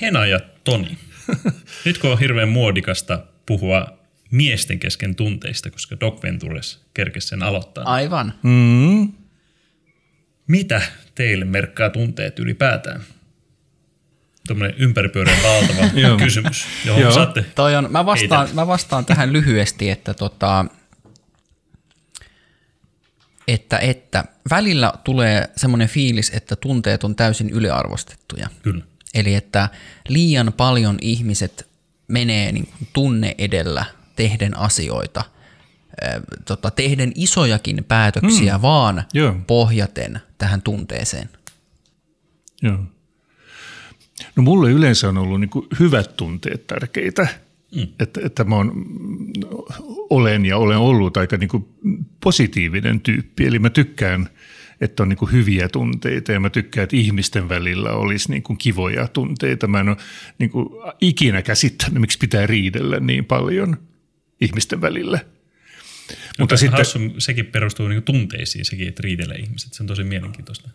Hena ja Toni. Nyt kun on hirveän muodikasta puhua miesten kesken tunteista, koska Doc Ventures kerkesi sen aloittaa. Aivan. Mm. Mitä teille merkkaa tunteet ylipäätään? Tuommoinen ympäripyöreä valtava kysymys, johon Joo. saatte Toi on, mä, vastaan, mä vastaan tähän lyhyesti, että, tota, että, että välillä tulee semmoinen fiilis, että tunteet on täysin yliarvostettuja. Kyllä. Eli että liian paljon ihmiset menee niin kuin tunne edellä tehden asioita, tota, tehden isojakin päätöksiä mm. vaan Joo. pohjaten tähän tunteeseen. Joo. No mulle yleensä on ollut niin hyvät tunteet tärkeitä. Mm. Että, että mä on, olen ja olen ollut aika niin positiivinen tyyppi. Eli mä tykkään, että on niin kuin hyviä tunteita ja mä tykkään, että ihmisten välillä olisi niin kuin kivoja tunteita. Mä en ole niin kuin ikinä käsittänyt, miksi pitää riidellä niin paljon ihmisten välillä. Mutta sitten hassu, sekin perustuu niinku tunteisiin, sekin, että riitelee ihmiset. Se on tosi mielenkiintoista.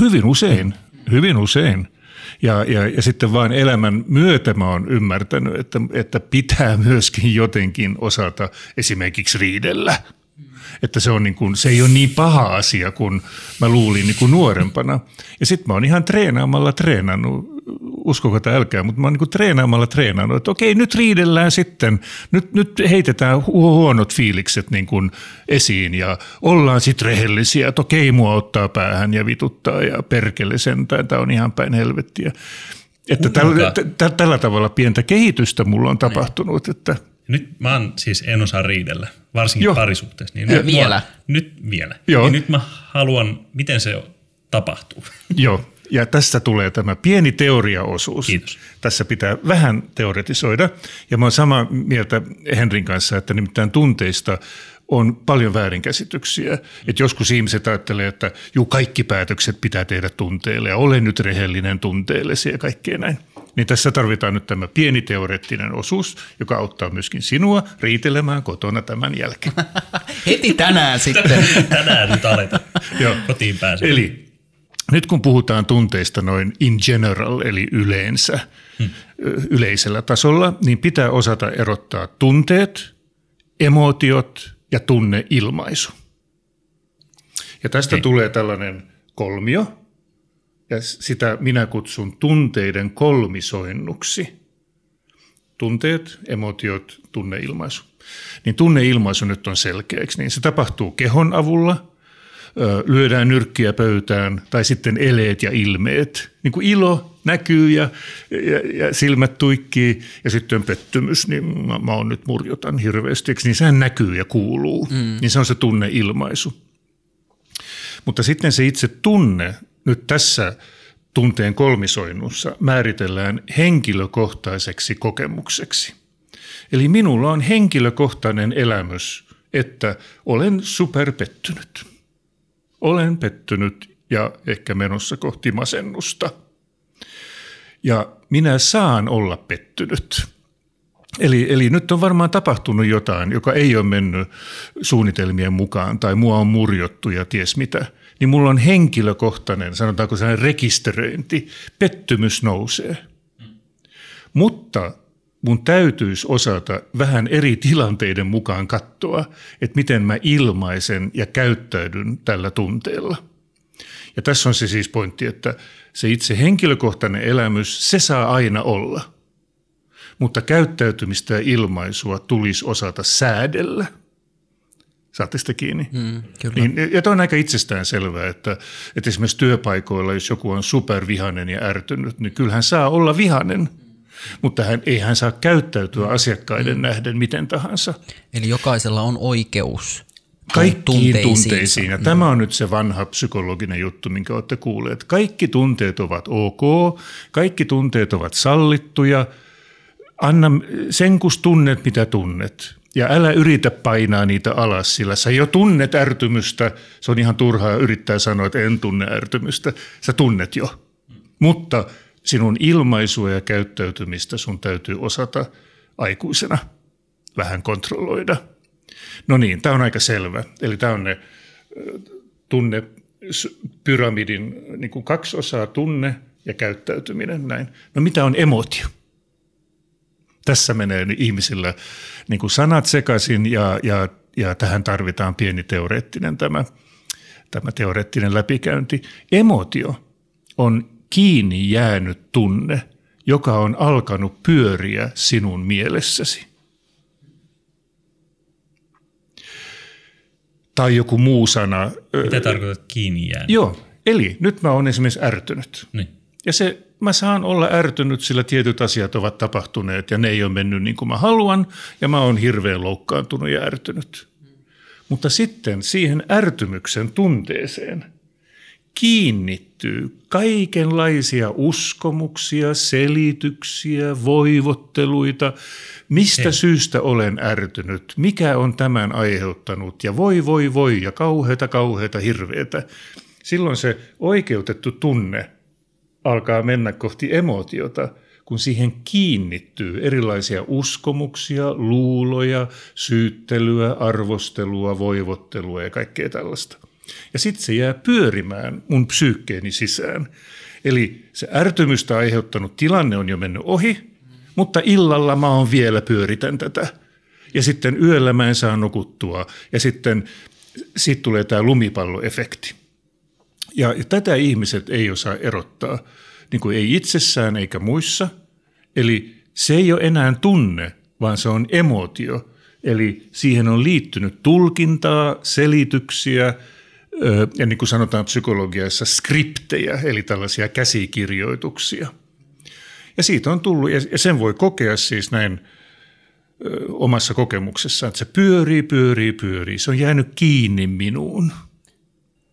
Hyvin usein, hyvin usein. Ja, ja, ja sitten vaan elämän myötä mä oon ymmärtänyt, että, että pitää myöskin jotenkin osata esimerkiksi riidellä. Että se, on niin kuin, se ei ole niin paha asia kuin mä luulin niin kuin nuorempana. Ja sitten mä oon ihan treenaamalla treenannut, uskoko tai älkää, mutta mä oon niin kuin treenaamalla treenannut, että okei nyt riidellään sitten, nyt, nyt heitetään hu- huonot fiilikset niin kuin esiin ja ollaan sitten rehellisiä, että okei mua ottaa päähän ja vituttaa ja perkele sentään, tämä on ihan päin helvettiä. Että tällä, tällä tavalla pientä kehitystä mulla on tapahtunut, että Nyt mä oon, siis en osaa riidellä, varsinkin Joo. parisuhteessa. Niin nyt vielä. Mua, nyt vielä. Joo. Niin nyt mä haluan, miten se tapahtuu. Joo, ja tässä tulee tämä pieni teoriaosuus. Kiitos. Tässä pitää vähän teoretisoida. Ja mä oon samaa mieltä Henrin kanssa, että nimittäin tunteista on paljon väärinkäsityksiä. Että joskus ihmiset ajattelee, että juu, kaikki päätökset pitää tehdä tunteille ja ole nyt rehellinen tunteellesi ja kaikkea näin. Niin tässä tarvitaan nyt tämä pieni teoreettinen osuus, joka auttaa myöskin sinua riitelemään kotona tämän jälkeen. Heti tänään sitten. Tänään nyt aletaan. Joo. Kotiin pääsee. Eli nyt kun puhutaan tunteista noin in general, eli yleensä, hmm. yleisellä tasolla, niin pitää osata erottaa tunteet, emootiot ja tunneilmaisu. Ja tästä Okei. tulee tällainen kolmio, ja sitä minä kutsun tunteiden kolmisoinnuksi. Tunteet, emotiot, tunneilmaisu. Niin tunneilmaisu nyt on selkeäksi, niin se tapahtuu kehon avulla – lyödään nyrkkiä pöytään tai sitten eleet ja ilmeet. Niin kuin ilo näkyy ja, ja, ja silmät tuikkii ja sitten pettymys, niin mä, mä oon nyt murjotan hirveästi, eikö? niin sehän näkyy ja kuuluu. Mm. Niin se on se tunneilmaisu. Mutta sitten se itse tunne nyt tässä tunteen kolmisoinnussa määritellään henkilökohtaiseksi kokemukseksi. Eli minulla on henkilökohtainen elämys, että olen superpettynyt. Olen pettynyt ja ehkä menossa kohti masennusta. Ja minä saan olla pettynyt. Eli, eli nyt on varmaan tapahtunut jotain, joka ei ole mennyt suunnitelmien mukaan tai mua on murjottu ja ties mitä. Niin mulla on henkilökohtainen, sanotaanko sellainen rekisteröinti, pettymys nousee. Mutta mun täytyisi osata vähän eri tilanteiden mukaan katsoa, että miten mä ilmaisen ja käyttäydyn tällä tunteella. Ja tässä on se siis pointti, että se itse henkilökohtainen elämys, se saa aina olla. Mutta käyttäytymistä ja ilmaisua tulisi osata säädellä. Saatte sitä kiinni? Mm, kyllä. Niin, ja tämä on aika itsestään selvää, että, että esimerkiksi työpaikoilla, jos joku on supervihanen ja ärtynyt, niin kyllähän saa olla vihanen, mutta hän, ei hän saa käyttäytyä asiakkaiden nähden miten tahansa. Eli jokaisella on oikeus Kaikkiin tunteisiinsa. tunteisiin. Ja tämä on nyt se vanha psykologinen juttu, minkä olette kuulleet. Kaikki tunteet ovat ok, kaikki tunteet ovat sallittuja. Anna sen, kun tunnet, mitä tunnet. Ja älä yritä painaa niitä alas, sillä sä jo tunnet ärtymystä. Se on ihan turhaa yrittää sanoa, että en tunne ärtymystä. Sä tunnet jo. Mutta sinun ilmaisua ja käyttäytymistä sun täytyy osata aikuisena vähän kontrolloida. No niin, tämä on aika selvä. Eli tämä on ne tunne, pyramidin niin kuin kaksi osaa tunne, ja käyttäytyminen näin. No mitä on emotio? Tässä menee ihmisillä niin kuin sanat sekaisin ja, ja, ja tähän tarvitaan pieni teoreettinen tämä, tämä teoreettinen läpikäynti. Emotio on kiinni jäänyt tunne, joka on alkanut pyöriä sinun mielessäsi. Tai joku muu sana. Mitä tarkoitat kiinni jäänyt? Joo, eli nyt mä oon esimerkiksi ärtynyt. Niin. Ja se, mä saan olla ärtynyt, sillä tietyt asiat ovat tapahtuneet ja ne ei ole mennyt niin kuin mä haluan ja mä oon hirveän loukkaantunut ja ärtynyt. Mutta sitten siihen ärtymyksen tunteeseen kiinnittyy kaikenlaisia uskomuksia, selityksiä, voivotteluita, mistä Ei. syystä olen ärtynyt, mikä on tämän aiheuttanut ja voi voi voi ja kauheata kauheata hirveätä. Silloin se oikeutettu tunne alkaa mennä kohti emotiota, kun siihen kiinnittyy erilaisia uskomuksia, luuloja, syyttelyä, arvostelua, voivottelua ja kaikkea tällaista. Ja sitten se jää pyörimään mun psyykkeeni sisään. Eli se ärtymystä aiheuttanut tilanne on jo mennyt ohi, mutta illalla mä oon vielä pyöritän tätä. Ja sitten yöllä mä en saa nukuttua. Ja sitten siitä tulee tämä lumipalloefekti. Ja, ja tätä ihmiset ei osaa erottaa, niin kuin ei itsessään eikä muissa. Eli se ei ole enää tunne, vaan se on emotio. Eli siihen on liittynyt tulkintaa, selityksiä ja niin kuin sanotaan psykologiassa, skriptejä, eli tällaisia käsikirjoituksia. Ja siitä on tullut, ja sen voi kokea siis näin omassa kokemuksessaan, että se pyörii, pyörii, pyörii. Se on jäänyt kiinni minuun.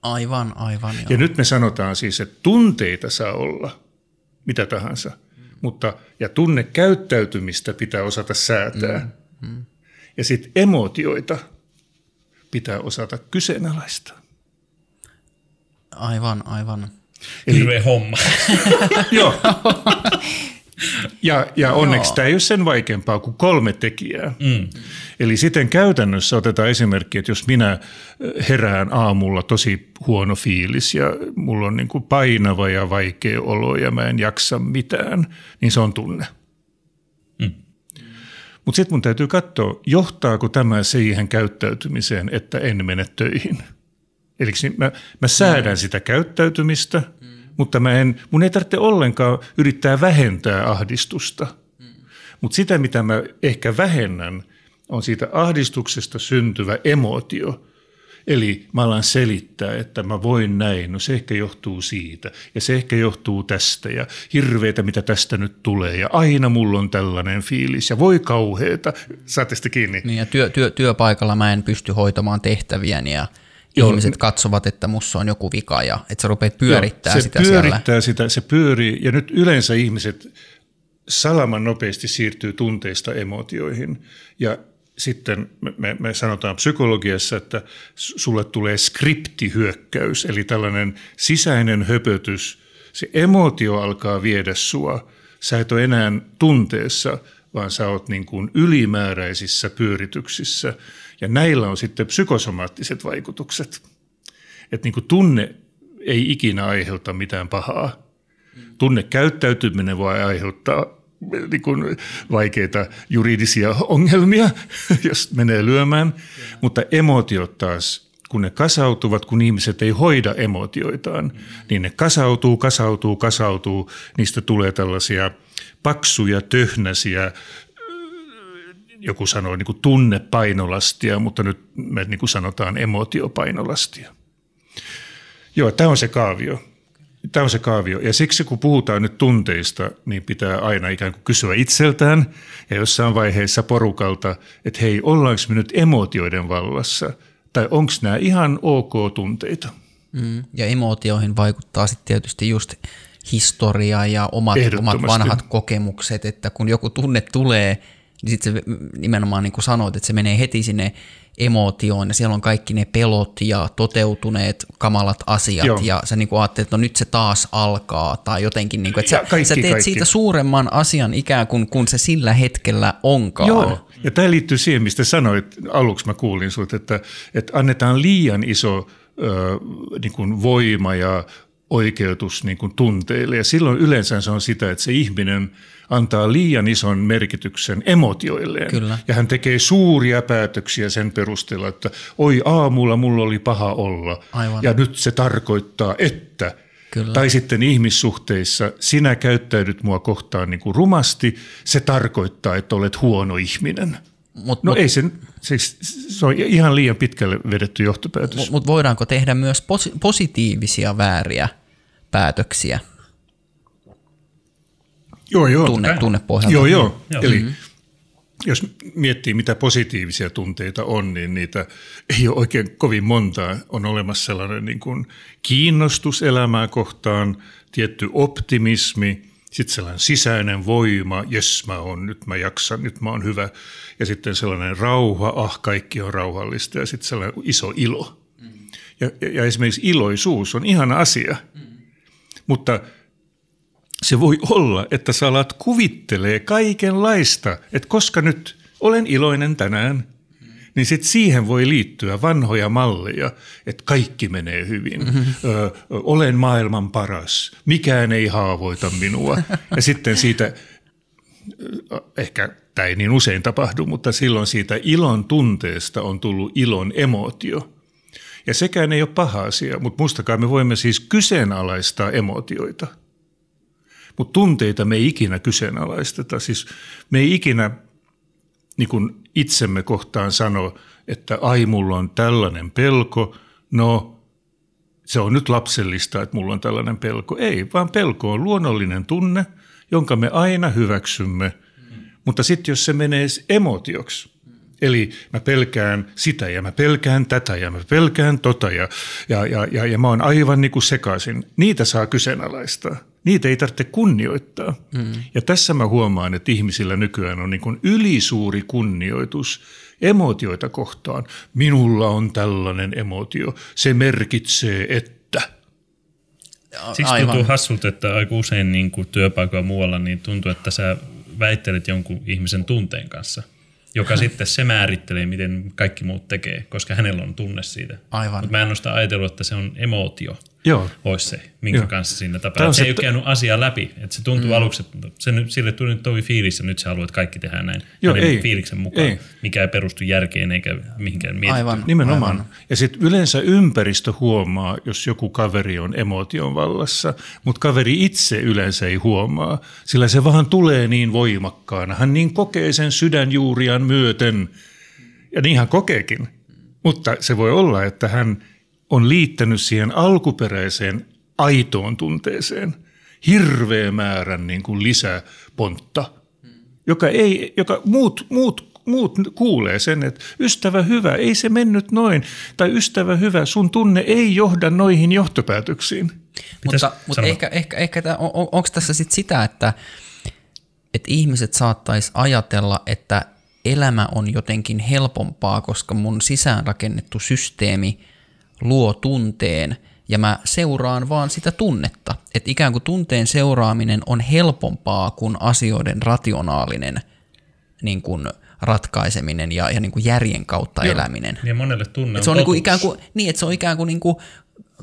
Aivan, aivan. Joo. Ja nyt me sanotaan siis, että tunteita saa olla mitä tahansa, mm. mutta ja tunnekäyttäytymistä pitää osata säätää. Mm. Mm. Ja sitten emotioita pitää osata kyseenalaistaa. Aivan, aivan. Hirveä homma. Joo. Ja, ja onneksi Joo. tämä ei ole sen vaikeampaa kuin kolme tekijää. Mm. Eli sitten käytännössä otetaan esimerkki, että jos minä herään aamulla tosi huono fiilis ja mulla on niin kuin painava ja vaikea olo ja mä en jaksa mitään, niin se on tunne. Mm. Mutta sitten mun täytyy katsoa, johtaako tämä siihen käyttäytymiseen, että en mene töihin. Eli mä, mä säädän mm. sitä käyttäytymistä – mutta mä en, mun ei tarvitse ollenkaan yrittää vähentää ahdistusta. Mm. Mutta sitä, mitä mä ehkä vähennän, on siitä ahdistuksesta syntyvä emotio. Eli mä alan selittää, että mä voin näin, no se ehkä johtuu siitä, ja se ehkä johtuu tästä, ja hirveetä, mitä tästä nyt tulee, ja aina mulla on tällainen fiilis, ja voi kauheeta. Saatte sitä kiinni? Niin, ja työ, työ, työpaikalla mä en pysty hoitamaan tehtäviäni, ja Joo. ihmiset katsovat, että mussa on joku vika ja että sä rupeat pyörittää Joo, se sitä pyörittää siellä. sitä, se pyörii ja nyt yleensä ihmiset salaman nopeasti siirtyy tunteista emotioihin ja sitten me, me sanotaan psykologiassa, että sulle tulee skriptihyökkäys, eli tällainen sisäinen höpötys. Se emotio alkaa viedä sua. Sä et ole enää tunteessa, vaan sä oot niin kuin ylimääräisissä pyörityksissä – ja näillä on sitten psykosomaattiset vaikutukset. Että niin kuin tunne ei ikinä aiheuta mitään pahaa. Tunnekäyttäytyminen voi aiheuttaa niin kuin vaikeita juridisia ongelmia, jos menee lyömään. Mutta emotiot taas, kun ne kasautuvat, kun ihmiset ei hoida emotioitaan, niin ne kasautuu, kasautuu, kasautuu. Niistä tulee tällaisia paksuja, töhnäsiä, joku sanoi niin kuin tunnepainolastia, mutta nyt me niin kuin sanotaan emotiopainolastia. Joo, tämä on se kaavio. Tämä on se kaavio. Ja siksi kun puhutaan nyt tunteista, niin pitää aina ikään kuin kysyä itseltään ja jossain vaiheessa porukalta, että hei, ollaanko me nyt emotioiden vallassa tai onko nämä ihan ok tunteita? Mm, ja emotioihin vaikuttaa sitten tietysti just historia ja omat, omat vanhat kokemukset, että kun joku tunne tulee – niin sitten se nimenomaan niin kuin sanoit, että se menee heti sinne emootioon ja siellä on kaikki ne pelot ja toteutuneet kamalat asiat Joo. ja sä niin kuin ajattelet, että no nyt se taas alkaa tai jotenkin, niin kuin, että sä, kaikki, sä teet kaikki. siitä suuremman asian ikään kuin kun se sillä hetkellä onkaan. Joo, ja tämä liittyy siihen, mistä sanoit, aluksi mä kuulin sut, että, että annetaan liian iso ö, niin kuin voima ja oikeutus niin kuin tunteille. Ja silloin yleensä se on sitä, että se ihminen antaa liian ison merkityksen emotioilleen. Kyllä. Ja hän tekee suuria päätöksiä sen perusteella, että oi aamulla mulla oli paha olla. Aivan. Ja nyt se tarkoittaa, että. Kyllä. Tai sitten ihmissuhteissa, sinä käyttäydyt mua kohtaan niin kuin rumasti, se tarkoittaa, että olet huono ihminen. Mut, No mut, ei se, siis se on ihan liian pitkälle vedetty johtopäätös. Mutta voidaanko tehdä myös posi- positiivisia vääriä päätöksiä Joo, joo. tunne, tunnepohjalta? Joo, joo. Joo. Eli jos miettii, mitä positiivisia tunteita on, niin niitä ei ole oikein kovin montaa. On olemassa sellainen niin kuin kiinnostus elämää kohtaan, tietty optimismi, sitten sellainen sisäinen voima, jes mä oon, nyt mä jaksan, nyt mä oon hyvä. Ja sitten sellainen rauha, ah kaikki on rauhallista ja sitten sellainen iso ilo. Ja, ja, ja esimerkiksi iloisuus on ihana asia, mutta se voi olla, että sä alat kuvittelee kaikenlaista, että koska nyt olen iloinen tänään, niin sitten siihen voi liittyä vanhoja malleja, että kaikki menee hyvin, ö, olen maailman paras, mikään ei haavoita minua. Ja sitten siitä, ehkä tämä ei niin usein tapahdu, mutta silloin siitä ilon tunteesta on tullut ilon emotio. Ja sekään ei ole paha asia, mutta muistakaa, me voimme siis kyseenalaistaa emotioita – mutta tunteita me ei ikinä kyseenalaisteta. Siis me ei ikinä niin kuin itsemme kohtaan sano, että ai mulla on tällainen pelko, no se on nyt lapsellista, että mulla on tällainen pelko. Ei, vaan pelko on luonnollinen tunne, jonka me aina hyväksymme. Mutta sitten jos se menee emotioksi, Eli mä pelkään sitä ja mä pelkään tätä ja mä pelkään tota ja, ja, ja, ja, ja mä oon aivan niin kuin sekaisin. Niitä saa kyseenalaistaa. Niitä ei tarvitse kunnioittaa. Mm. Ja tässä mä huomaan, että ihmisillä nykyään on niin kuin ylisuuri kunnioitus emotioita kohtaan. Minulla on tällainen emotio. Se merkitsee, että... Siksi Aivan. tuntuu hassulta, että aika usein niin kuin työpaikoilla muualla niin tuntuu, että sä väittelet jonkun ihmisen tunteen kanssa, joka sitten se määrittelee, miten kaikki muut tekee, koska hänellä on tunne siitä. Aivan. Mutta mä en ole sitä ajatellut, että se on emootio. Joo. olisi se, minkä Joo. kanssa siinä on Se ei ole käynyt asiaa läpi. Että se tuntuu mm. aluksi, että se nyt, sille tuli nyt tovi fiilis ja nyt se haluaa, että kaikki tehdään näin. Joo, ei. fiiliksen mukaan, Ei. mikä ei perustu järkeen eikä mihinkään mietittyyn. Aivan. Nimenomaan. Aivan. Ja sitten yleensä ympäristö huomaa, jos joku kaveri on emotion vallassa, mutta kaveri itse yleensä ei huomaa, sillä se vaan tulee niin voimakkaana. Hän niin kokee sen sydänjuurian myöten, ja niin hän kokeekin. Mutta se voi olla, että hän on liittänyt siihen alkuperäiseen aitoon tunteeseen hirveä määrän niin kuin lisäpontta, joka, ei, joka muut, muut, muut kuulee sen, että ystävä hyvä, ei se mennyt noin, tai ystävä hyvä, sun tunne ei johda noihin johtopäätöksiin. Pitäis Mutta, mutta ehkä, ehkä, ehkä tää, on, onko tässä sitten sitä, että, että ihmiset saattaisi ajatella, että elämä on jotenkin helpompaa, koska mun sisäänrakennettu systeemi luo tunteen ja mä seuraan vaan sitä tunnetta. Että ikään kuin tunteen seuraaminen on helpompaa kuin asioiden rationaalinen niin kuin ratkaiseminen ja, ja niin kuin järjen kautta Joo. eläminen. Ja monelle tunne Et se on niin kuin ikään kuin, niin, että se on ikään kuin, niin kuin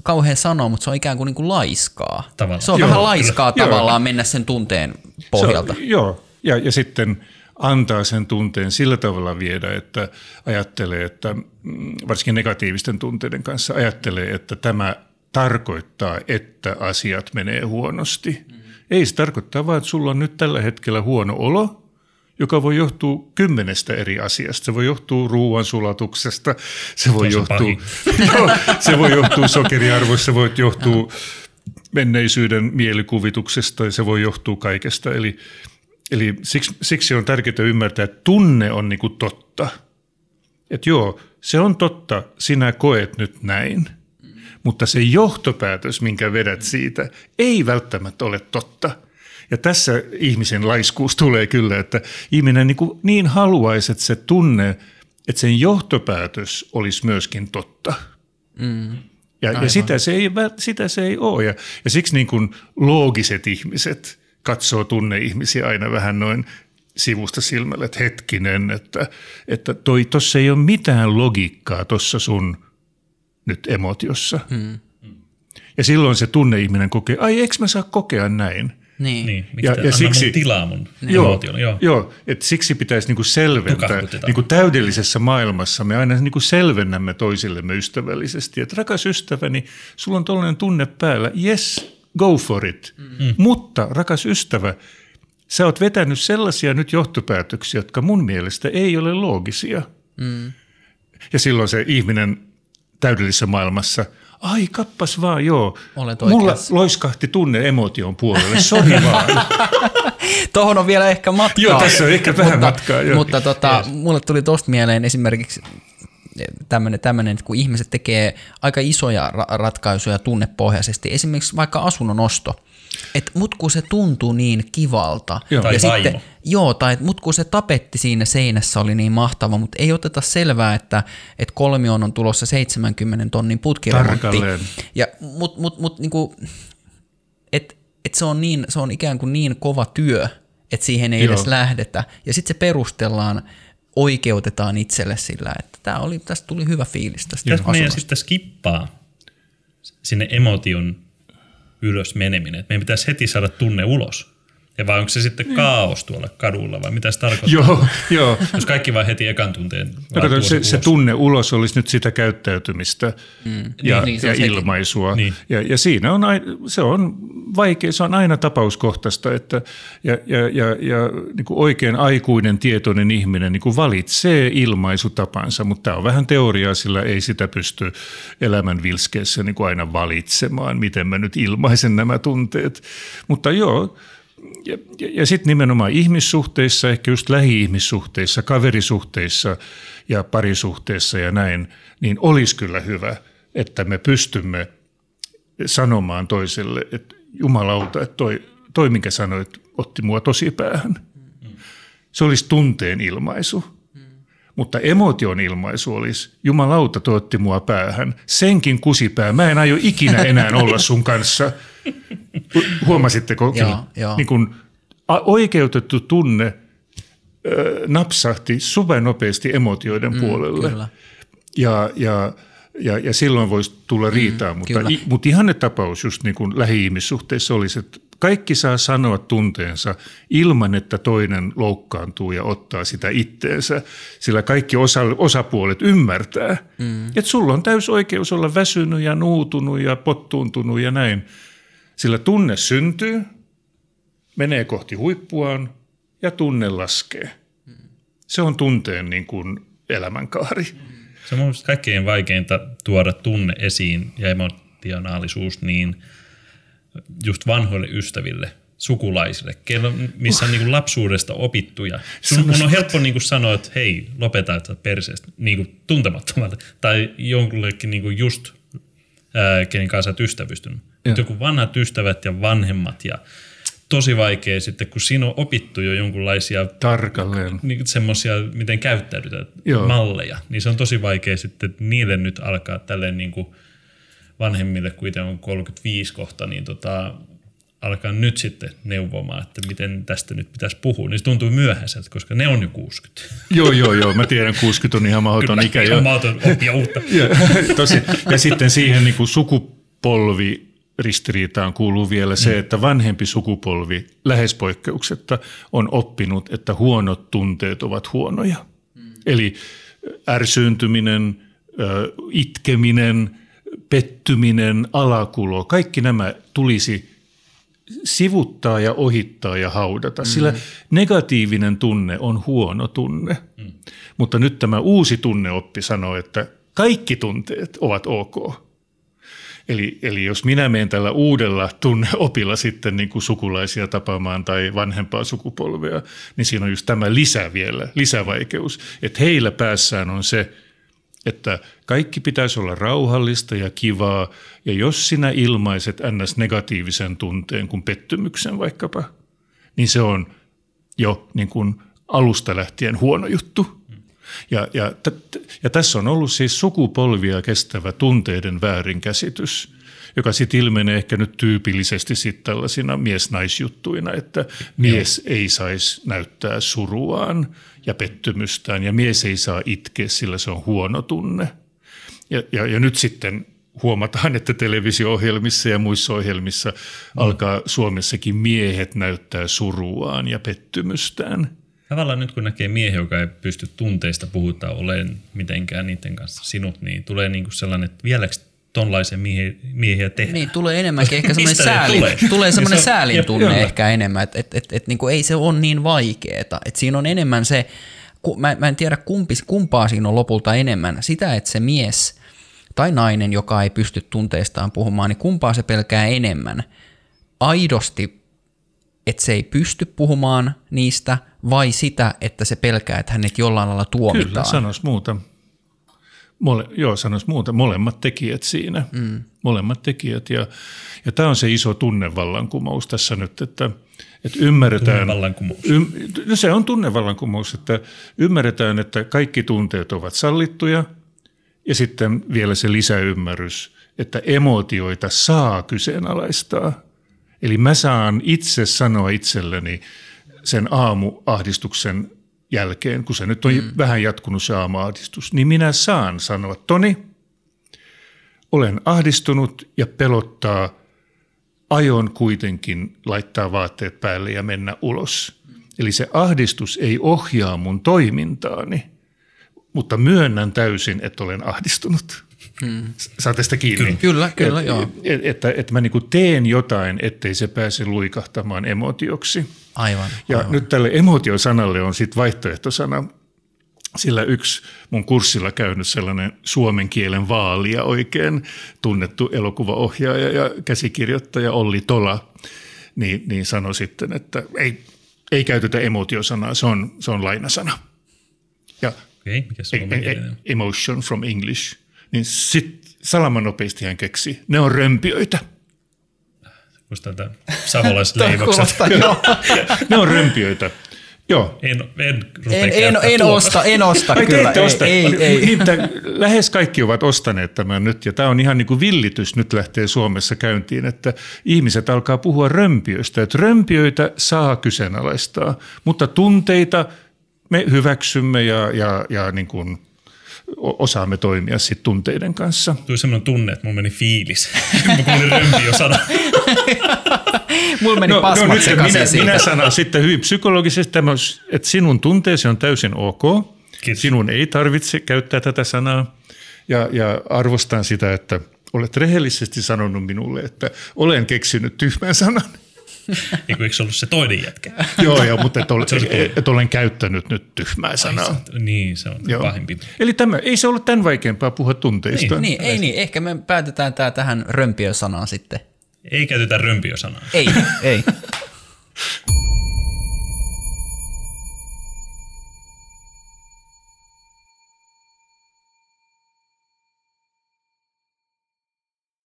kauhean sanoa, mutta se on ikään kuin, niin kuin laiskaa. Tavallaan. Se on Joo, vähän laiskaa kyllä. tavallaan mennä sen tunteen pohjalta. Se on, joo, ja, ja sitten antaa sen tunteen sillä tavalla viedä, että ajattelee, että mm, varsinkin negatiivisten tunteiden kanssa ajattelee, että tämä tarkoittaa, että asiat menee huonosti. Mm. Ei se tarkoittaa vaan, että sulla on nyt tällä hetkellä huono olo, joka voi johtua kymmenestä eri asiasta. Se voi johtua ruoansulatuksesta, se voi, on johtua, joo, se voi johtua sokeriarvoista, se voi johtua menneisyyden mielikuvituksesta ja se voi johtua kaikesta. Eli, eli siksi, siksi on tärkeää ymmärtää, että tunne on niin kuin totta. Että joo, se on totta, sinä koet nyt näin. Mutta se johtopäätös, minkä vedät siitä, ei välttämättä ole totta. Ja tässä ihmisen laiskuus tulee kyllä, että ihminen niin, kuin niin haluaisi, että se tunne, että sen johtopäätös olisi myöskin totta. Mm. Ja, ja sitä, se ei, sitä se ei ole. Ja, ja siksi niin kuin loogiset ihmiset katsoo tunneihmisiä aina vähän noin sivusta silmällä, että hetkinen, että, että toi, ei ole mitään logiikkaa tuossa sun nyt emotiossa. Hmm. Ja silloin se tunneihminen kokee, ai eikö mä saa kokea näin? Niin. Niin, miksi ja, ja siksi, mun tilaa mun joo, emotiolle. Joo, joo että siksi pitäisi niinku selventää. Niinku täydellisessä maailmassa me aina niinku selvennämme toisillemme ystävällisesti. Että rakas ystäväni, sulla on tollainen tunne päällä, yes, go for it. Mm. Mutta rakas ystävä, sä oot vetänyt sellaisia nyt johtopäätöksiä, jotka mun mielestä ei ole loogisia. Mm. Ja silloin se ihminen täydellisessä maailmassa – ai kappas vaan, joo. Olet Mulla loiskahti tunne emotion puolelle, sori vaan. Tuohon on vielä ehkä matkaa. Joo, tässä on ehkä vähän mutta, matkaa. Jo. Mutta tota, yes. mulle tuli tosta mieleen esimerkiksi tämmöinen, tämmöinen, että kun ihmiset tekee aika isoja ra- ratkaisuja tunnepohjaisesti, esimerkiksi vaikka asunnon osto, et mut kun se tuntuu niin kivalta. Joo. Tai ja vaimo. sitten, joo, tai mut kun se tapetti siinä seinässä oli niin mahtava, mutta ei oteta selvää, että et kolmioon on tulossa 70 tonnin putkiremontti. Ja, mut, mut, mut niinku, et, et se, on niin, se on ikään kuin niin kova työ, että siihen ei joo. edes lähdetä. Ja sitten se perustellaan, oikeutetaan itselle sillä, että tää oli, tästä tuli hyvä fiilis tästä Jos meidän sitten skippaa sinne emotion ylös meneminen. Että meidän pitäisi heti saada tunne ulos. Ja vai onko se sitten niin. kaos tuolla kadulla vai mitä se tarkoittaa? Joo, joo. Jos kaikki vaan heti ekan tunteen Kato, se, se tunne ulos olisi nyt sitä käyttäytymistä mm. ja, niin, ja ilmaisua. Niin. Ja, ja siinä on, se on vaikea, se on aina tapauskohtaista, että ja, ja, ja, ja niin kuin oikein aikuinen tietoinen ihminen niin kuin valitsee ilmaisutapansa, mutta tämä on vähän teoriaa, sillä ei sitä pysty elämän vilskeessä niin kuin aina valitsemaan, miten mä nyt ilmaisen nämä tunteet. Mutta joo, ja, ja, ja sitten nimenomaan ihmissuhteissa, ehkä just lähi-ihmissuhteissa, kaverisuhteissa ja parisuhteissa ja näin, niin olisi kyllä hyvä, että me pystymme sanomaan toiselle, että jumalauta, että toi, toi minkä sanoit, otti mua tosi päähän. Se olisi tunteen ilmaisu. Mutta emotion ilmaisu olisi, jumalauta, toi otti mua päähän. Senkin kusipää, mä en aio ikinä enää olla sun kanssa. Huomasitteko? Joo, joo. Niin kun oikeutettu tunne napsahti nopeasti emotioiden mm, puolelle. Kyllä. Ja, ja, ja, ja silloin voisi tulla mm, riitaa, mm, mutta, i, mutta tapaus just niin kuin lähi-ihmissuhteissa olisi, että kaikki saa sanoa tunteensa ilman, että toinen loukkaantuu ja ottaa sitä itteensä, sillä kaikki osa, osapuolet ymmärtää, mm. että sulla on täys oikeus olla väsynyt ja nuutunut ja pottuuntunut ja näin. Sillä tunne syntyy, menee kohti huippuaan ja tunne laskee. Se on tunteen niin kuin elämänkaari. Se on mielestäni kaikkein vaikeinta tuoda tunne esiin ja emotionaalisuus niin just vanhoille ystäville, sukulaisille, missä on niin lapsuudesta opittuja. Sun, mun on helppo niin sanoa, että hei, lopeta että perseestä niin tuntemattomalta. Tai jonkullekin niin just, ää, kenen kanssa olet ystävystynyt. Joku vanhat ystävät ja vanhemmat ja tosi vaikea sitten, kun siinä on opittu jo jonkunlaisia Tarkalleen. Niin, semmoisia, miten käyttäydytään, Joo. malleja, niin se on tosi vaikea sitten niille nyt alkaa tälleen niin kuin vanhemmille, kun itse on 35 kohta, niin tota, alkaa nyt sitten neuvomaan, että miten tästä nyt pitäisi puhua. Niin se tuntuu myöhäiseltä, koska ne on jo 60. Joo, joo, joo. Mä tiedän, 60 on ihan mahdoton ikä. Ihan mahdoton oppia uutta. ja, tosi. ja sitten siihen niin kuin sukupolvi ristiriitaan kuuluu vielä se, mm. että vanhempi sukupolvi lähes poikkeuksetta on oppinut, että huonot tunteet ovat huonoja. Mm. Eli ärsyyntyminen, itkeminen, pettyminen, alakulo, kaikki nämä tulisi sivuttaa ja ohittaa ja haudata, mm. sillä negatiivinen tunne on huono tunne. Mm. Mutta nyt tämä uusi tunneoppi sanoo, että kaikki tunteet ovat ok. Eli, eli jos minä menen tällä uudella tunneopilla sitten niin kuin sukulaisia tapaamaan tai vanhempaa sukupolvea, niin siinä on just tämä lisä vielä, lisävaikeus, että heillä päässään on se, että kaikki pitäisi olla rauhallista ja kivaa, ja jos sinä ilmaiset ns. negatiivisen tunteen kuin pettymyksen vaikkapa, niin se on jo niin kuin alusta lähtien huono juttu. Ja, ja, ja tässä on ollut siis sukupolvia kestävä tunteiden väärinkäsitys, joka sitten ilmenee ehkä nyt tyypillisesti sitten tällaisina mies-naisjuttuina, että mies Joo. ei saisi näyttää suruaan ja pettymystään ja mies ei saa itkeä, sillä se on huono tunne. Ja, ja, ja nyt sitten huomataan, että televisio-ohjelmissa ja muissa ohjelmissa mm. alkaa Suomessakin miehet näyttää suruaan ja pettymystään. Tavallaan nyt kun näkee miehen, joka ei pysty tunteista puhuta olen mitenkään niiden kanssa sinut, niin tulee niinku sellainen, että vieläkö tonlaisen miehiä, miehiä tehdä. Niin, tulee enemmänkin ehkä semmoinen säälin, tulee? tulee semmoinen säälin tunne ehkä enemmän, että et, et, et, niin ei se ole niin vaikeeta. Että siinä on enemmän se, mä, mä en tiedä kumpi, kumpaa siinä on lopulta enemmän, sitä, että se mies tai nainen, joka ei pysty tunteistaan puhumaan, niin kumpaa se pelkää enemmän. Aidosti, että se ei pysty puhumaan niistä, vai sitä, että se pelkää, että hänet jollain lailla tuomitaan. Kyllä, sanoisi muuta. Mole, joo, sanoisi muuta. Molemmat tekijät siinä. Mm. Molemmat tekijät. Ja, ja tämä on se iso tunnevallankumous tässä nyt, että, että ymmärretään... Tunnevallankumous. Ym, no se on tunnevallankumous, että ymmärretään, että kaikki tunteet ovat sallittuja. Ja sitten vielä se lisäymmärrys, että emotioita saa kyseenalaistaa. Eli mä saan itse sanoa itselleni sen aamuahdistuksen jälkeen, kun se nyt on mm. vähän jatkunut se aamuahdistus, niin minä saan sanoa, Toni, olen ahdistunut ja pelottaa, aion kuitenkin laittaa vaatteet päälle ja mennä ulos. Eli se ahdistus ei ohjaa mun toimintaani, mutta myönnän täysin, että olen ahdistunut. Hmm. Saatte sitä kiinni? Kyllä, kyllä, et, joo. Että, että, että mä niinku teen jotain, ettei se pääse luikahtamaan emotioksi. Aivan. Ja aivan. nyt tälle emotiosanalle on sitten vaihtoehtosana, sillä yksi mun kurssilla käynyt sellainen suomen kielen vaalia oikein tunnettu elokuvaohjaaja ja käsikirjoittaja Olli Tola, niin, niin sanoi sitten, että ei, ei käytetä emotiosanaa, se on, se on lainasana. Ja okay, mikä se on e, e, emotion from English. Niin sitten salamanopeasti hän keksi, ne on römpiöitä. Musta tätä savolaisleivokset. ne on römpiöitä. Joo. En, en, en, en, en osta, en osta Ai, kyllä. Ei, osta. Ei, ei, ei. lähes kaikki ovat ostaneet tämän nyt, ja tämä on ihan niin kuin villitys nyt lähtee Suomessa käyntiin, että ihmiset alkaa puhua römpiöistä, että römpiöitä saa kyseenalaistaa, mutta tunteita me hyväksymme ja, ja, ja niin kuin osaamme toimia sit tunteiden kanssa. Tuli semmoinen tunne, että mulla meni fiilis. Mä kuulin römpiö-sana. Mulla meni no, pasmat no, nyt minä, siitä. minä sanon sitten hyvin psykologisesti, että sinun tunteesi on täysin ok. Kiitos. Sinun ei tarvitse käyttää tätä sanaa. Ja, ja arvostan sitä, että olet rehellisesti sanonut minulle, että olen keksinyt tyhmän sanan. Eikö, eikö se ollut se toinen jätkä? Joo, joo mutta et, ole, et, et olen käyttänyt nyt tyhmää sanaa. Ai, se, niin, se on joo. pahimpi. Eli tämä, ei se ollut tämän vaikeampaa puhua tunteista. Niin, niin ei niin. Ehkä me päätetään tämä tähän römpiösanaan sitten. Ei käytetä römpiösanaa. Ei, ei.